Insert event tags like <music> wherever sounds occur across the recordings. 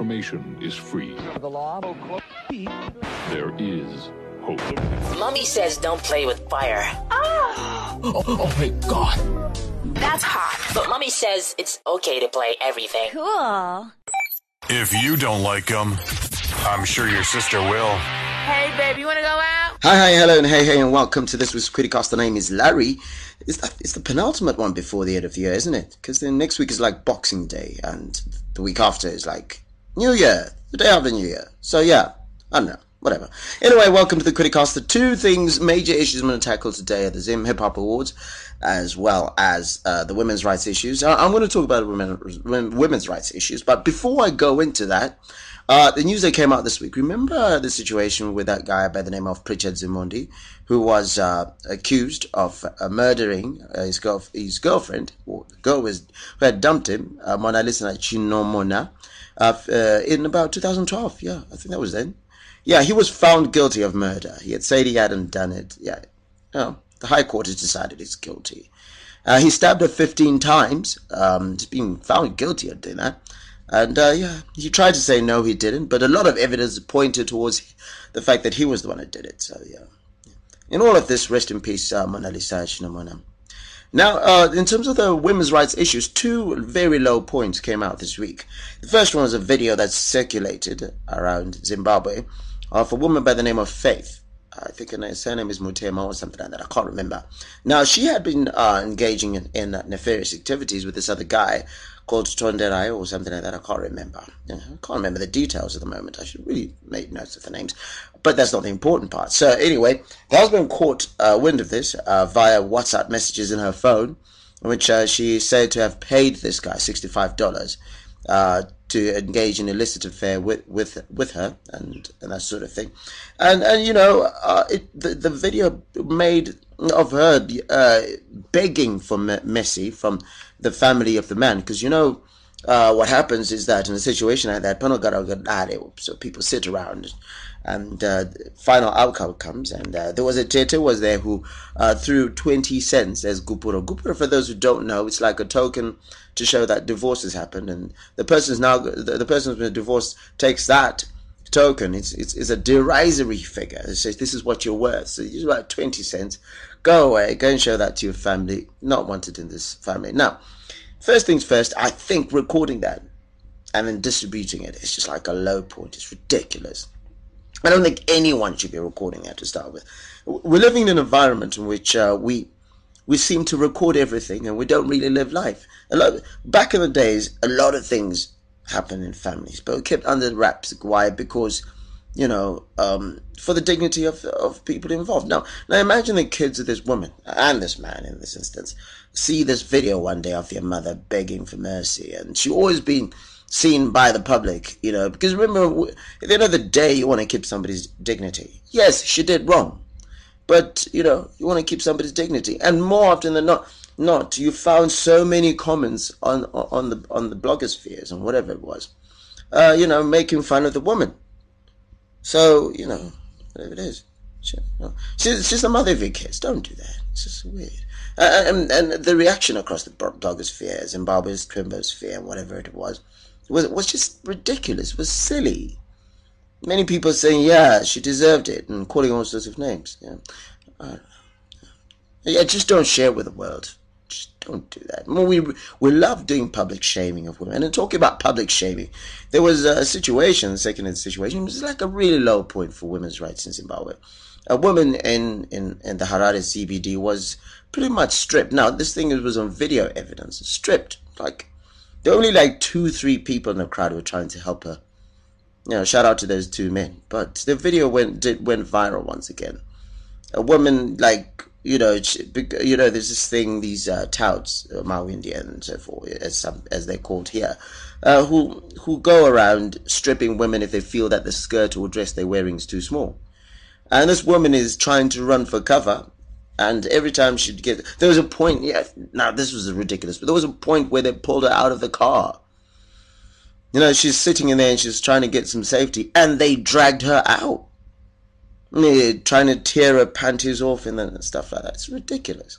information is free. The law. Oh, there is hope. Mummy says don't play with fire. Ah! Oh, oh my god. That's hot. But Mummy says it's okay to play everything. Cool. If you don't like them, I'm sure your sister will. Hey, babe, you want to go out? Hi, hi, hello, and hey, hey, and welcome to this week's Criticast. The name is Larry. It's the, it's the penultimate one before the end of the year, isn't it? Because then next week is like Boxing Day, and the week after is like New Year, the day after New Year. So yeah, I don't know, whatever. Anyway, welcome to the Criticast. The two things, major issues I'm going to tackle today are the Zim Hip Hop Awards, as well as uh, the women's rights issues. I'm going to talk about women, women's rights issues, but before I go into that, uh, the news that came out this week. Remember the situation with that guy by the name of Pritchard Zimondi, who was uh, accused of uh, murdering uh, his, girl- his girlfriend, or the girl was, who had dumped him, uh, Mona Lisa Chinomona, uh, in about 2012. Yeah, I think that was then. Yeah, he was found guilty of murder. He had said he hadn't done it. Yeah, the High Court has decided he's guilty. Uh, he stabbed her 15 times. Um, he's been found guilty of doing that. And uh, yeah, he tried to say no, he didn't, but a lot of evidence pointed towards the fact that he was the one who did it. So yeah, in all of this, rest in peace, uh, Mona Lisa. Now, uh, in terms of the women's rights issues, two very low points came out this week. The first one was a video that circulated around Zimbabwe of a woman by the name of Faith. I think her name, her name is Mutema or something like that. I can't remember. Now, she had been uh, engaging in, in nefarious activities with this other guy called Tonderai or something like that. I can't remember. I can't remember the details at the moment. I should really make notes of the names. But that's not the important part. So, anyway, the husband caught uh, wind of this uh, via WhatsApp messages in her phone, in which uh, she said to have paid this guy $65 uh, to engage in illicit affair with with with her and and that sort of thing, and and you know uh, it the the video made of her uh, begging for me- Messi from the family of the man because you know. Uh, what happens is that in a situation like that, so people sit around and uh, the final outcome comes. And uh, there was a Tete was there who uh, threw 20 cents as Gupuro. Gupuro, for those who don't know, it's like a token to show that divorce has happened. And the person's now, the, the person who's been divorced takes that token. It's, it's, it's a derisory figure. It says, this is what you're worth. So it's about 20 cents. Go away, go and show that to your family. Not wanted in this family. Now, first things first, I think recording that and then distributing it is just like a low point. It's ridiculous. I don't think anyone should be recording that to start with. We're living in an environment in which uh, we we seem to record everything and we don't really live life. A lot back in the days, a lot of things happen in families, but we kept under wraps. Why? Because you know, um, for the dignity of of people involved. Now, now imagine the kids of this woman and this man in this instance see this video one day of their mother begging for mercy, and she always been seen by the public, you know, because remember, at the end of the day, you want to keep somebody's dignity. Yes, she did wrong, but you know, you want to keep somebody's dignity, and more often than not, not you found so many comments on on the on the blogospheres and whatever it was, uh, you know, making fun of the woman. So you know, whatever it is, she's, she's the mother of your kids. Don't do that. It's just weird. Uh, and, and the reaction across the blogosphere, Zimbabwe's Twimbosphere, and whatever it was, was was just ridiculous. Was silly. Many people saying, "Yeah, she deserved it," and calling all sorts of names. Yeah, uh, yeah. Just don't share with the world. Don't do that. We we love doing public shaming of women. And talking about public shaming, there was a situation, second situation, it was like a really low point for women's rights in Zimbabwe. A woman in in in the Harare CBD was pretty much stripped. Now this thing was on video evidence, stripped like there were only like two, three people in the crowd who were trying to help her. You know, shout out to those two men. But the video went did went viral once again. A woman like you know, you know, there's this thing, these uh, touts, uh, Indian and so forth, as some as they're called here, uh, who who go around stripping women if they feel that the skirt or dress they're wearing is too small. And this woman is trying to run for cover, and every time she'd get there was a point yeah now this was ridiculous but there was a point where they pulled her out of the car you know she's sitting in there and she's trying to get some safety and they dragged her out trying to tear her panties off and then stuff like that it's ridiculous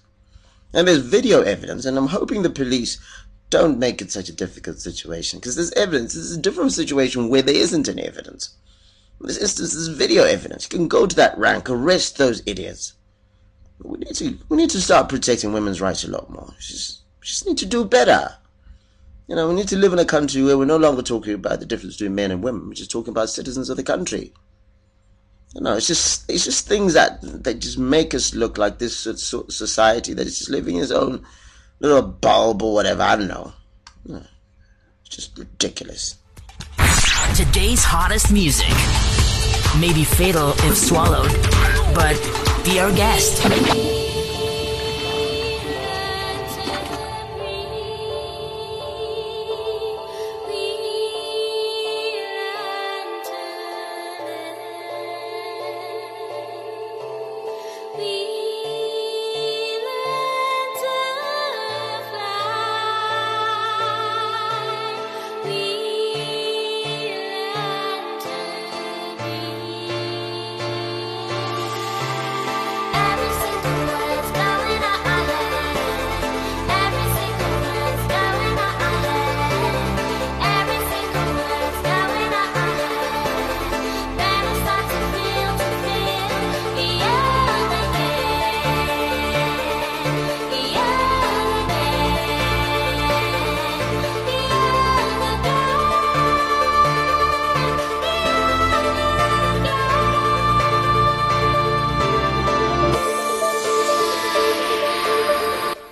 and there's video evidence and i'm hoping the police don't make it such a difficult situation because there's evidence. This is a different situation where there isn't any evidence. In this instance, there's video evidence. You can go to that rank, arrest those idiots. We need to we need to start protecting women's rights a lot more. We just, just need to do better. You know, we need to live in a country where we're no longer talking about the difference between men and women. We're just talking about citizens of the country. You know, it's just it's just things that that just make us look like this society that is just living its own little bulb or whatever. I don't know. It's just ridiculous. Today's hottest music may be fatal if swallowed, but be our guest.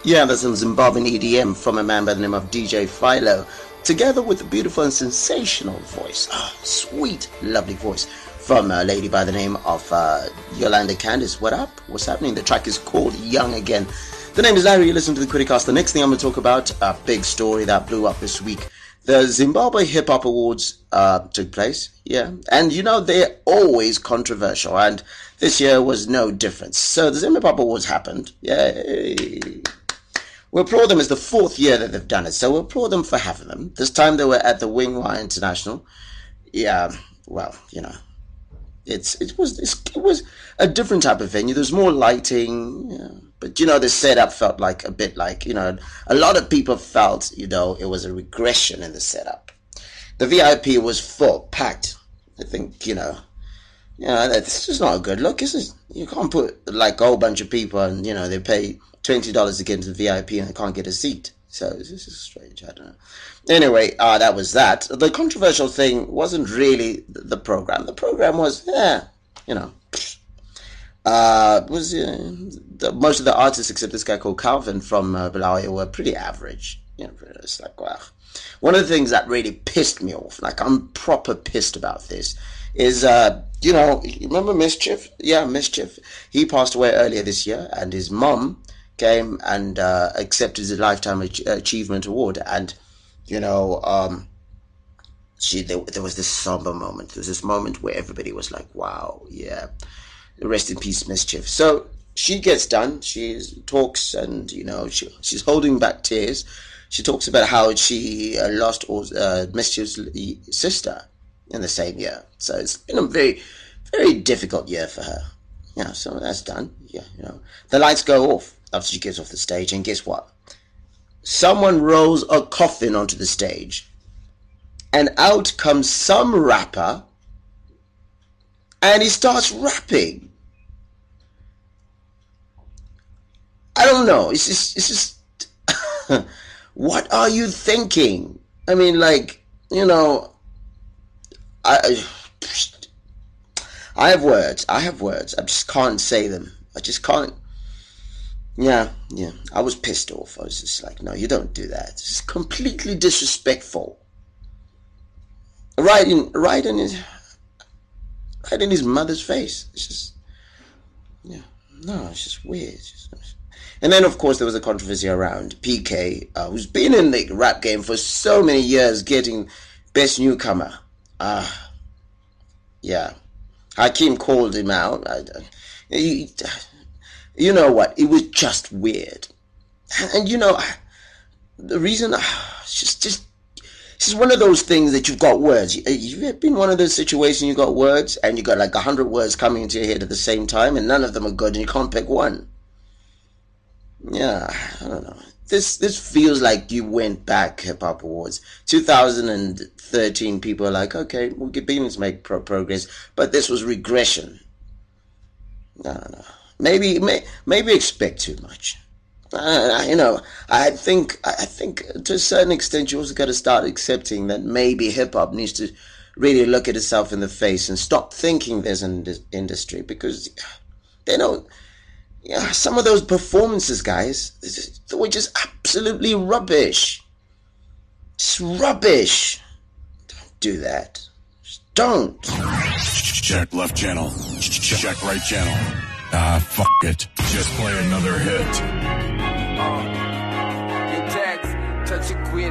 Yeah, that's some Zimbabwean EDM from a man by the name of DJ Philo, together with a beautiful and sensational voice, oh, <gasps> sweet, lovely voice from a lady by the name of uh, Yolanda Candice. What up? What's happening? The track is called Young Again. The name is Larry. You listen to the Criticast. The next thing I'm going to talk about, a big story that blew up this week. The Zimbabwe Hip Hop Awards uh, took place, yeah, and you know they're always controversial, and this year was no different. So the Zimbabwe Hip Hop Awards happened, yay! We applaud them. It's the fourth year that they've done it, so we applaud them for having them. This time they were at the Wing Wingwa International. Yeah, well, you know, it's it was it was a different type of venue. There's more lighting, yeah. but you know, the setup felt like a bit like you know, a lot of people felt you know it was a regression in the setup. The VIP was full, packed. I think you know you know, it's just not a good look, is? You can't put like a whole bunch of people and, you know, they pay $20 to get into the VIP and I can't get a seat. So this is strange. I don't know. Anyway, uh, that was that. The controversial thing wasn't really the program. The program was, yeah, you know, uh, was uh, the, most of the artists except this guy called Calvin from uh, were pretty average. You know, it's like wow. One of the things that really pissed me off, like I'm proper pissed about this, is uh, you know, remember Mischief? Yeah, Mischief. He passed away earlier this year, and his mum came and uh, accepted the lifetime achievement award. And you know, um, she there, there, was this somber moment. There was this moment where everybody was like, "Wow, yeah, rest in peace, Mischief." So she gets done. She talks, and you know, she, she's holding back tears. She talks about how she uh, lost uh, Mischief's sister in the same year. So it's been a very, very difficult year for her. Yeah, so that's done. Yeah, you know, the lights go off after she gets off the stage, and guess what? Someone rolls a coffin onto the stage, and out comes some rapper, and he starts rapping. I don't know. It's just, it's just, <laughs> what are you thinking? I mean, like, you know, I, I have words. I have words. I just can't say them. I just can't. Yeah, yeah. I was pissed off. I was just like, no, you don't do that. It's completely disrespectful. Right in, right in his, right in his mother's face. It's just, yeah. No, it's just weird. It's just, and then, of course, there was a controversy around PK, uh, who's been in the rap game for so many years, getting best newcomer. Ah, uh, yeah. Hakeem called him out. I, he, you know what? It was just weird. And, you know, the reason, ah, it's just, just, it's just one of those things that you've got words. Eh, you've been one of those situations you got words and you got like a hundred words coming into your head at the same time and none of them are good and you can't pick one. Yeah, I don't know. this this feels like you went back hip hop awards 2013 people are like okay we're beginning to make pro- progress but this was regression no no maybe may, maybe expect too much you know i think i think to a certain extent you also got to start accepting that maybe hip hop needs to really look at itself in the face and stop thinking there's an industry because they don't yeah, some of those performances, guys, they were just absolutely rubbish. Just rubbish. Don't do that. Just don't. Check left channel. Check right channel. Ah, fuck it. Just play another hit.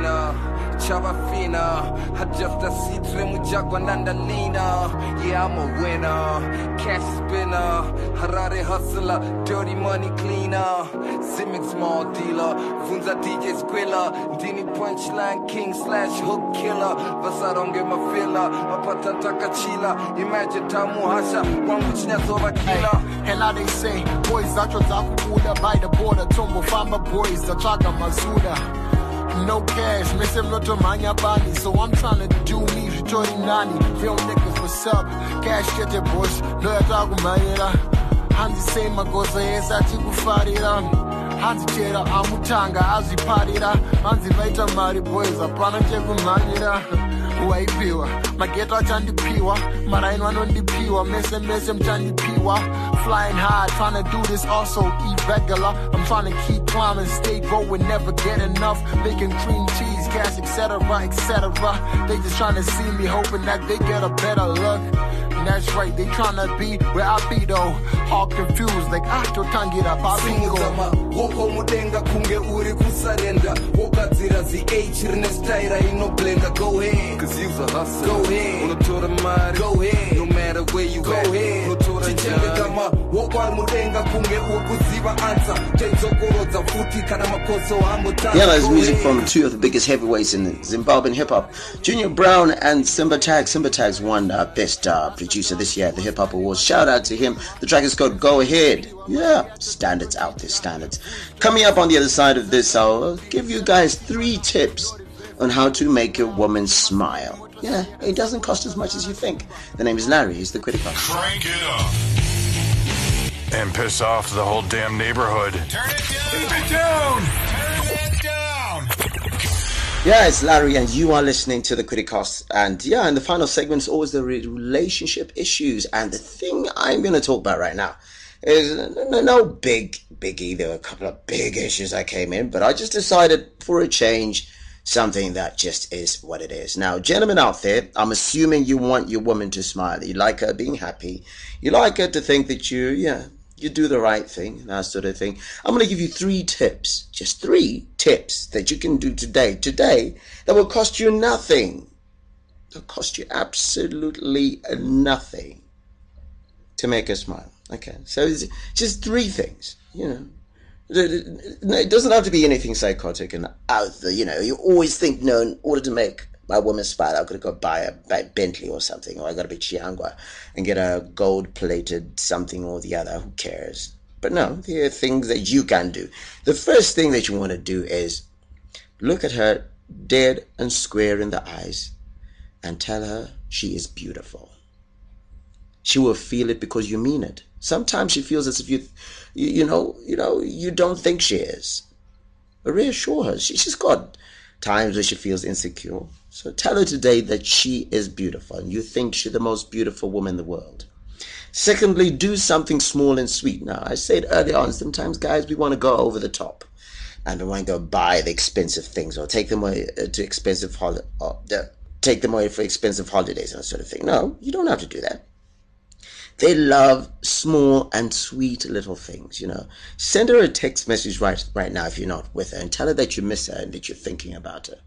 Uh, touch a queen, uh. chava fina Adjusta sitre mujagwa nanda nina. Yeah, I'm a winner. Cash spinner. Harare hustler Dirty money cleaner. Simic small dealer Funza DJ squiller Dini punchline king slash hook killer. Vasaronge mafila Mapatata kachila Imagine tamu hasha Wangu chinyazova killer. Hela they say Boys zacho zakubuda By the border Tumbo famba boys Zachaga mazuda no cash, missing little manya body. So I'm trying to do me, Jory Nani. Real niggas, what's up? Cash get your bush, no ya tagu mayera. Hanzi say magoza yesa tikufarira. Hanzi chera amutanga azviparira. Hanzi vaita mari boys, hapana chekumhanyira. Waipiwa. Mageto achandipiwa. Maraini vanondipiwa mese mese muchandipiwa flying high trying to do this also. Irregular. I'm trying to keep climbing. Stay going never get enough. Making cream cheese cash etc etc they just trying to see me hoping that they get a better look that's right they trying to be where i be though. All confused like ah totangira babingo woko mudenga kunge uri kusarenda. Wogadzira zi h rine staira inoblenda go ahead. Cause you's a hustler. Go ahead. Unotora mari go ahead. No matter where you go ahead unotora njani kama woko ari mudenga kunge ansa futi kana makoso Yeah, there's music from two of the biggest heavyweights in Zimbabwean hip hop, Junior Brown and Simba Tag. Simba Tag's won uh, Best uh, Producer this year at the Hip Hop Awards. Shout out to him. The track is called Go Ahead. Yeah, standards out there, standards. Coming up on the other side of this, I'll give you guys three tips on how to make your woman smile. Yeah, it doesn't cost as much as you think. The name is Larry. He's the critic. Crank it up. And piss off the whole damn neighborhood. Turn it down. Turn it down. Turn it down. Yeah, it's Larry, and you are listening to the Criticast. And yeah, in the final segment is always the relationship issues. And the thing I'm going to talk about right now is no, no big biggie. There were a couple of big issues that came in, but I just decided for a change something that just is what it is. Now, gentlemen out there, I'm assuming you want your woman to smile. You like her being happy. You like her to think that you, yeah, you do the right thing, that sort of thing. I'm going to give you three tips, just three tips that you can do today, today, that will cost you nothing. It'll cost you absolutely nothing to make her smile. Okay, so it's just three things, you know. It doesn't have to be anything psychotic and uh, out there, you know. You always think, no, in order to make my woman smile, I've got to go buy a, buy Bentley or something, or I got to be Chiyangwa and get a gold plated something or the other. Who cares? But no, there are things that you can do. The first thing that you want to do is look at her dead and square in the eyes and tell her she is beautiful. She will feel it because you mean it. Sometimes she feels as if you, you, you know, you know, you don't think she is. But reassure her. She, she's got times where she feels insecure. So tell her today that she is beautiful and you think she's the most beautiful woman in the world. Secondly, do something small and sweet. Now, I said earlier on, sometimes guys, we want to go over the top and we want to go buy the expensive things or take them away uh, to expensive hol- uh, take them away for expensive holidays and that sort of thing. No, you don't have to do that. They love small and sweet little things, you know. Send her a text message right right now if you're not with her and tell her that you miss her and that you're thinking about her.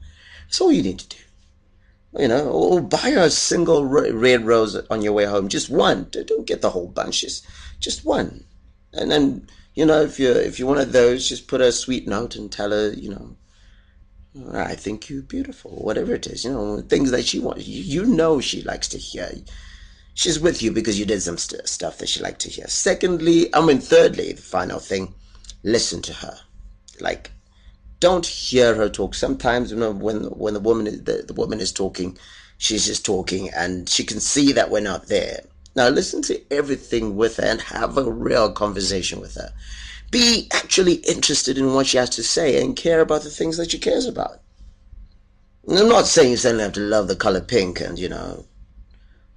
That's all you need to do. You know, or buy her a single red rose on your way home. Just one. Don't get the whole bunches. Just one. And then, you know, if you're if you're one of those, just put a sweet note and tell her, you know, I think you're beautiful, whatever it is, you know, things that she wants. You, you know she likes to hear she's with you because you did some st- stuff that she liked to hear. Secondly, I mean, thirdly, the final thing, listen to her. Like, don't hear her talk. Sometimes you know when when the woman is the, the woman is talking, she's just talking and she can see that we're not there. Now listen to everything with her and have a real conversation with her. Be actually interested in what she has to say and care about the things that she cares about. I'm not saying you suddenly have to love the color pink and you know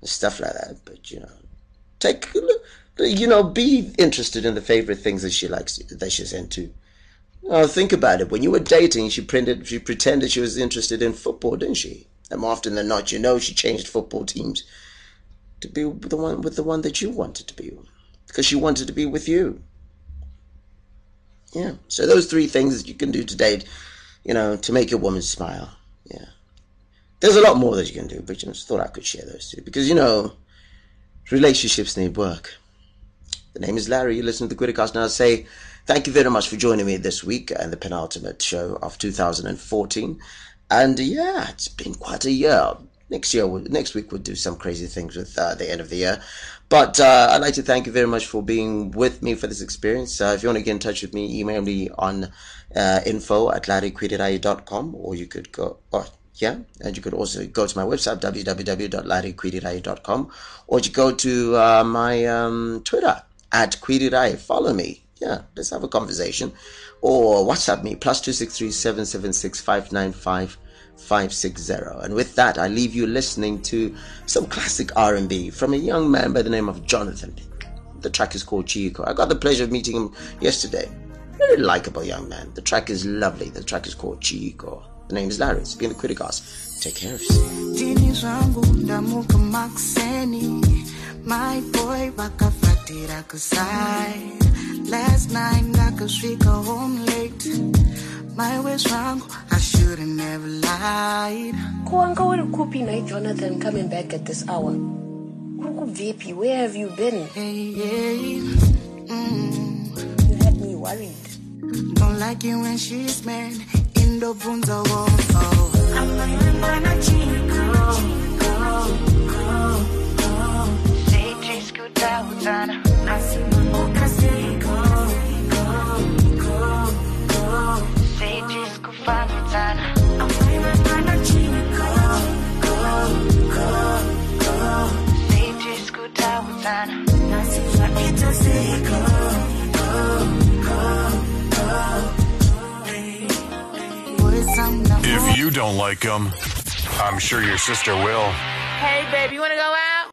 stuff like that, but you know, take you know, be interested in the favorite things that she likes that she's into. Oh, think about it. When you were dating, she pretended she pretended she was interested in football, didn't she? And more often than not, you know, she changed football teams to be the one with the one that you wanted to be, because she wanted to be with you. Yeah. So those three things that you can do to date, you know, to make your woman smile. Yeah. There's a lot more that you can do, but I just thought I could share those two because you know, relationships need work. The name is Larry. You listen to the Criticast now. Say thank you very much for joining me this week and the penultimate show of 2014. And yeah, it's been quite a year. Next year, next week, we'll do some crazy things with uh, the end of the year. But uh, I'd like to thank you very much for being with me for this experience. Uh, if you want to get in touch with me, email me on uh, info at larrykwirirai.com or you could go, oh, yeah, and you could also go to my website, www.larrykwirirai.com or you go to uh, my um, Twitter at Kwirirai. Follow me. Yeah, let's have a conversation. Or WhatsApp me, plus 263 776 595 560. And with that, I leave you listening to some classic R&B from a young man by the name of Jonathan. The track is called Chico. I got the pleasure of meeting him yesterday. Very likable young man. The track is lovely. The track is called Chico. The name is Larry. It's been the Criticast. Take care of yourself. My boy wakafatira kusai Last night nakasvika home late My ways wrong, I should've never lied Kuanga uri kupi na Jonathan coming back at this hour Kuku vipi, where have you been? Hey, hey. Mm. You had me worried Don't like it when she's mad In the bunza wall oh. I'm remember na I'm sure your sister will. Hey, baby, you wanna go out?